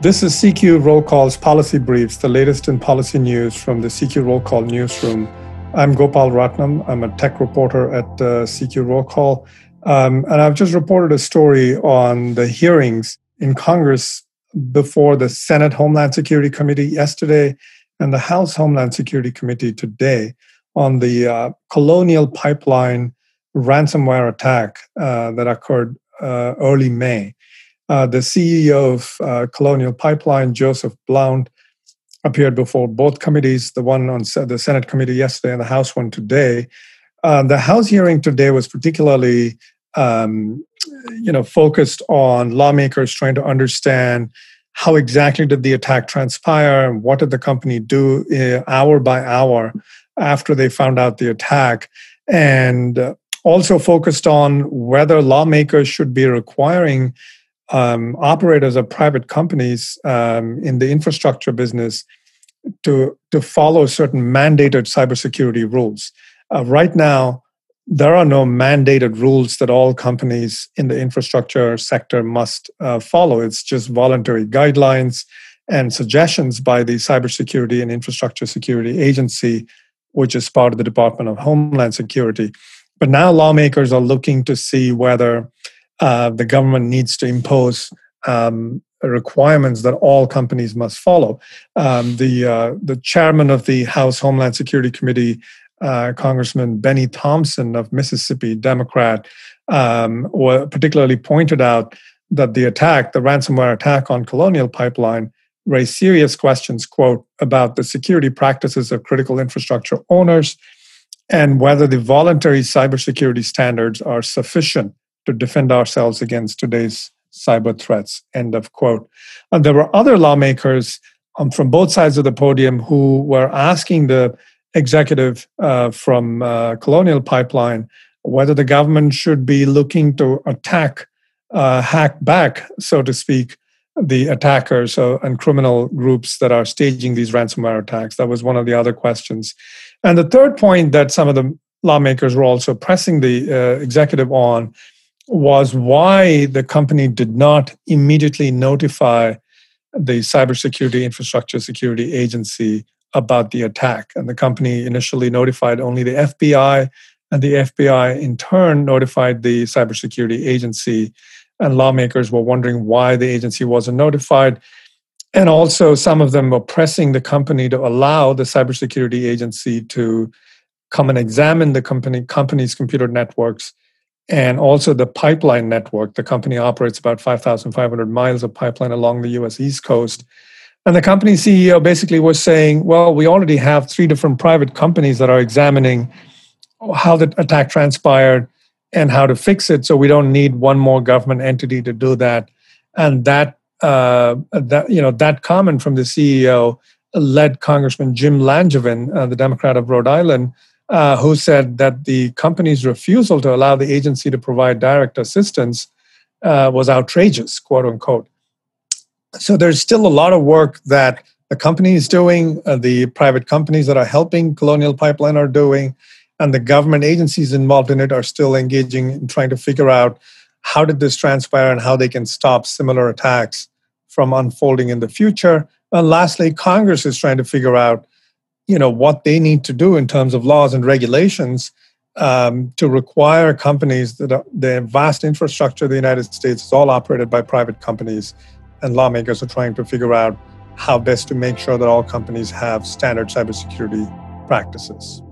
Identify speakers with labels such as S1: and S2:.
S1: This is CQ Roll Call's Policy Briefs, the latest in policy news from the CQ Roll Call newsroom. I'm Gopal Ratnam. I'm a tech reporter at uh, CQ Roll Call. Um, and I've just reported a story on the hearings in Congress before the Senate Homeland Security Committee yesterday and the House Homeland Security Committee today on the uh, Colonial Pipeline ransomware attack uh, that occurred uh, early May. Uh, the CEO of uh, Colonial Pipeline, Joseph Blount, appeared before both committees, the one on the Senate committee yesterday and the House one today. Uh, the House hearing today was particularly um, you know, focused on lawmakers trying to understand how exactly did the attack transpire and what did the company do uh, hour by hour after they found out the attack and uh, also focused on whether lawmakers should be requiring um, operators of private companies um, in the infrastructure business to, to follow certain mandated cybersecurity rules. Uh, right now, there are no mandated rules that all companies in the infrastructure sector must uh, follow. It's just voluntary guidelines and suggestions by the Cybersecurity and Infrastructure Security Agency, which is part of the Department of Homeland Security. But now lawmakers are looking to see whether uh, the government needs to impose um, requirements that all companies must follow. Um, the uh, the chairman of the House Homeland Security Committee, uh, Congressman Benny Thompson of Mississippi, Democrat, um, particularly pointed out that the attack, the ransomware attack on Colonial Pipeline, raised serious questions, quote, about the security practices of critical infrastructure owners and whether the voluntary cybersecurity standards are sufficient to defend ourselves against today's cyber threats. End of quote. And there were other lawmakers um, from both sides of the podium who were asking the executive uh, from uh, Colonial Pipeline whether the government should be looking to attack, uh, hack back, so to speak, the attackers uh, and criminal groups that are staging these ransomware attacks. That was one of the other questions. And the third point that some of the lawmakers were also pressing the uh, executive on was why the company did not immediately notify the Cybersecurity Infrastructure Security Agency about the attack. And the company initially notified only the FBI, and the FBI in turn notified the Cybersecurity Agency. And lawmakers were wondering why the agency wasn't notified. And also, some of them were pressing the company to allow the Cybersecurity Agency to come and examine the company company's computer networks and also the pipeline network. The company operates about 5,500 miles of pipeline along the US East Coast. And the company CEO basically was saying, well, we already have three different private companies that are examining how the attack transpired and how to fix it. So we don't need one more government entity to do that. And that, uh, that you know, that comment from the CEO led Congressman Jim Langevin, uh, the Democrat of Rhode Island, uh, who said that the company's refusal to allow the agency to provide direct assistance uh, was outrageous, quote unquote. So there's still a lot of work that the company is doing, uh, the private companies that are helping Colonial Pipeline are doing, and the government agencies involved in it are still engaging in trying to figure out how did this transpire and how they can stop similar attacks from unfolding in the future. And lastly, Congress is trying to figure out you know what they need to do in terms of laws and regulations um, to require companies that are, the vast infrastructure of the United States is all operated by private companies, and lawmakers are trying to figure out how best to make sure that all companies have standard cybersecurity practices.